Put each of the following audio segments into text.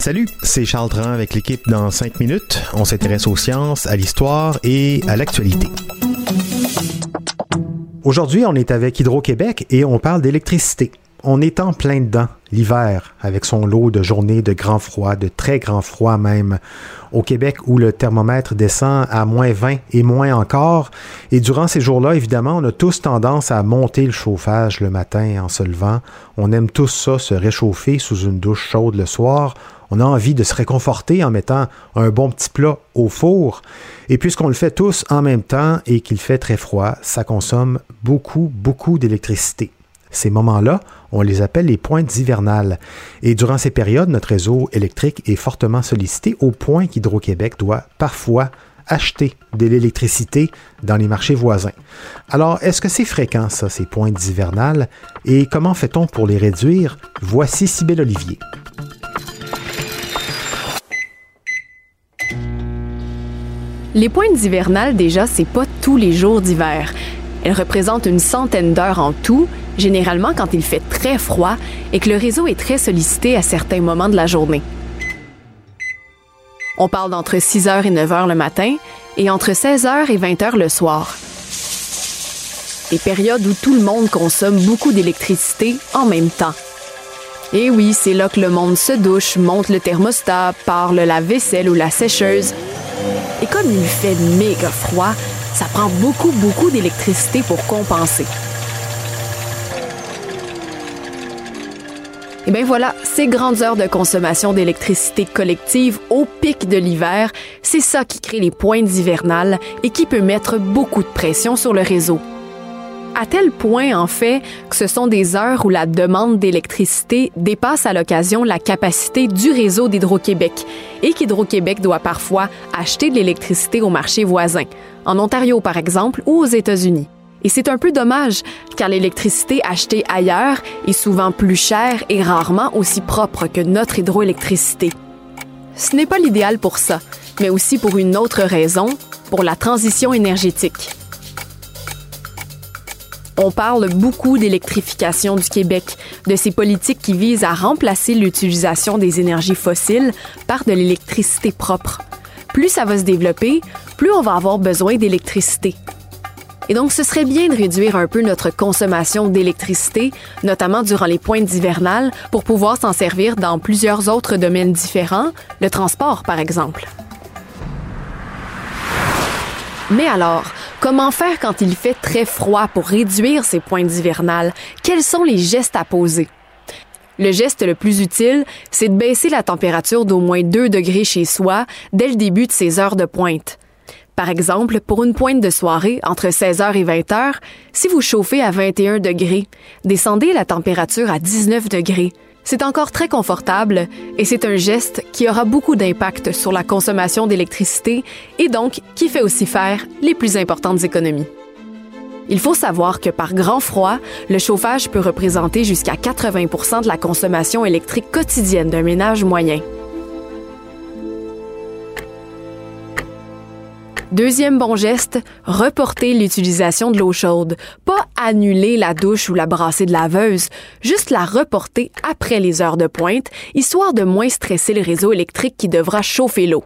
Salut, c'est Charles Dran avec l'équipe dans 5 minutes. On s'intéresse aux sciences, à l'histoire et à l'actualité. Aujourd'hui, on est avec Hydro-Québec et on parle d'électricité. On est en plein dedans, l'hiver, avec son lot de journées de grand froid, de très grand froid même. Au Québec, où le thermomètre descend à moins 20 et moins encore. Et durant ces jours-là, évidemment, on a tous tendance à monter le chauffage le matin en se levant. On aime tous ça, se réchauffer sous une douche chaude le soir. On a envie de se réconforter en mettant un bon petit plat au four. Et puisqu'on le fait tous en même temps et qu'il fait très froid, ça consomme beaucoup, beaucoup d'électricité. Ces moments-là, on les appelle les pointes hivernales. Et durant ces périodes, notre réseau électrique est fortement sollicité au point qu'Hydro-Québec doit parfois acheter de l'électricité dans les marchés voisins. Alors, est-ce que c'est fréquent, ça, ces pointes hivernales? Et comment fait-on pour les réduire? Voici Sybelle Olivier. Les pointes hivernales, déjà, c'est pas tous les jours d'hiver. Elles représentent une centaine d'heures en tout, généralement quand il fait très froid et que le réseau est très sollicité à certains moments de la journée. On parle d'entre 6h et 9h le matin et entre 16h et 20h le soir. Des périodes où tout le monde consomme beaucoup d'électricité en même temps. Et oui, c'est là que le monde se douche, monte le thermostat, parle la vaisselle ou la sécheuse. Et comme il fait méga froid, ça prend beaucoup, beaucoup d'électricité pour compenser. Et bien voilà, ces grandes heures de consommation d'électricité collective au pic de l'hiver, c'est ça qui crée les pointes hivernales et qui peut mettre beaucoup de pression sur le réseau. À tel point, en fait, que ce sont des heures où la demande d'électricité dépasse à l'occasion la capacité du réseau d'Hydro-Québec et qu'Hydro-Québec doit parfois acheter de l'électricité au marché voisin, en Ontario par exemple ou aux États-Unis. Et c'est un peu dommage, car l'électricité achetée ailleurs est souvent plus chère et rarement aussi propre que notre hydroélectricité. Ce n'est pas l'idéal pour ça, mais aussi pour une autre raison, pour la transition énergétique. On parle beaucoup d'électrification du Québec, de ces politiques qui visent à remplacer l'utilisation des énergies fossiles par de l'électricité propre. Plus ça va se développer, plus on va avoir besoin d'électricité. Et donc, ce serait bien de réduire un peu notre consommation d'électricité, notamment durant les pointes hivernales, pour pouvoir s'en servir dans plusieurs autres domaines différents, le transport par exemple. Mais alors, comment faire quand il fait très froid pour réduire ces pointes hivernales? Quels sont les gestes à poser? Le geste le plus utile, c'est de baisser la température d'au moins 2 degrés chez soi dès le début de ces heures de pointe. Par exemple, pour une pointe de soirée entre 16h et 20h, si vous chauffez à 21 degrés, descendez la température à 19 degrés. C'est encore très confortable et c'est un geste qui aura beaucoup d'impact sur la consommation d'électricité et donc qui fait aussi faire les plus importantes économies. Il faut savoir que par grand froid, le chauffage peut représenter jusqu'à 80% de la consommation électrique quotidienne d'un ménage moyen. Deuxième bon geste, reporter l'utilisation de l'eau chaude. Pas annuler la douche ou la brassée de laveuse, juste la reporter après les heures de pointe, histoire de moins stresser le réseau électrique qui devra chauffer l'eau.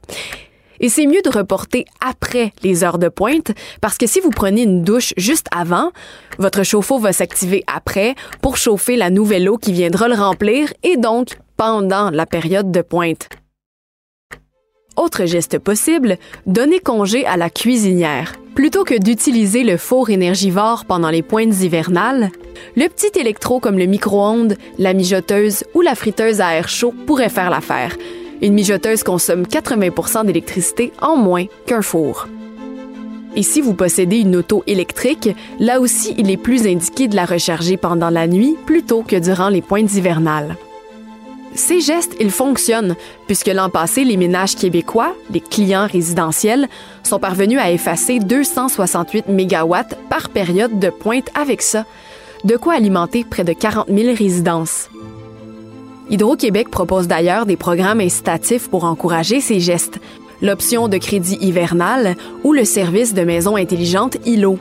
Et c'est mieux de reporter après les heures de pointe parce que si vous prenez une douche juste avant, votre chauffe-eau va s'activer après pour chauffer la nouvelle eau qui viendra le remplir et donc pendant la période de pointe. Autre geste possible, donner congé à la cuisinière. Plutôt que d'utiliser le four énergivore pendant les pointes hivernales, le petit électro comme le micro-ondes, la mijoteuse ou la friteuse à air chaud pourrait faire l'affaire. Une mijoteuse consomme 80 d'électricité en moins qu'un four. Et si vous possédez une auto électrique, là aussi, il est plus indiqué de la recharger pendant la nuit plutôt que durant les pointes hivernales. Ces gestes, ils fonctionnent, puisque l'an passé, les ménages québécois, les clients résidentiels, sont parvenus à effacer 268 MW par période de pointe avec ça, de quoi alimenter près de 40 000 résidences. Hydro-Québec propose d'ailleurs des programmes incitatifs pour encourager ces gestes, l'option de crédit hivernal ou le service de maison intelligente ILO.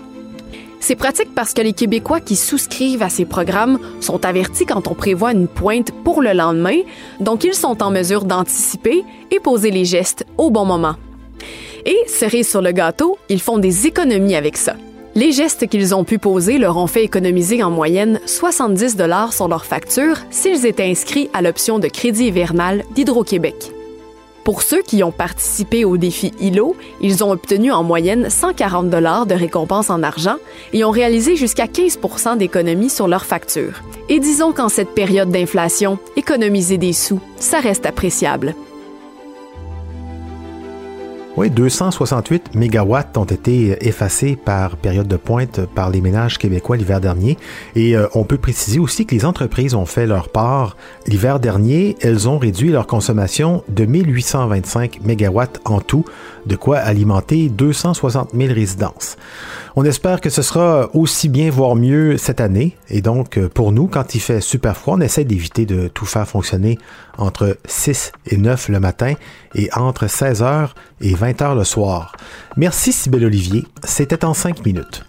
C'est pratique parce que les Québécois qui souscrivent à ces programmes sont avertis quand on prévoit une pointe pour le lendemain, donc ils sont en mesure d'anticiper et poser les gestes au bon moment. Et, cerise sur le gâteau, ils font des économies avec ça. Les gestes qu'ils ont pu poser leur ont fait économiser en moyenne 70 dollars sur leur facture s'ils étaient inscrits à l'option de crédit hivernal d'Hydro-Québec. Pour ceux qui ont participé au défi ILO, ils ont obtenu en moyenne 140 dollars de récompense en argent et ont réalisé jusqu'à 15% d'économies sur leur facture. Et disons qu'en cette période d'inflation, économiser des sous, ça reste appréciable. Oui, 268 mégawatts ont été effacés par période de pointe par les ménages québécois l'hiver dernier. Et euh, on peut préciser aussi que les entreprises ont fait leur part. L'hiver dernier, elles ont réduit leur consommation de 1825 mégawatts en tout, de quoi alimenter 260 000 résidences. On espère que ce sera aussi bien, voire mieux cette année. Et donc, euh, pour nous, quand il fait super froid, on essaie d'éviter de tout faire fonctionner entre 6 et 9 le matin et entre 16h et 20h le soir. Merci Sybelle Olivier, c'était en 5 minutes.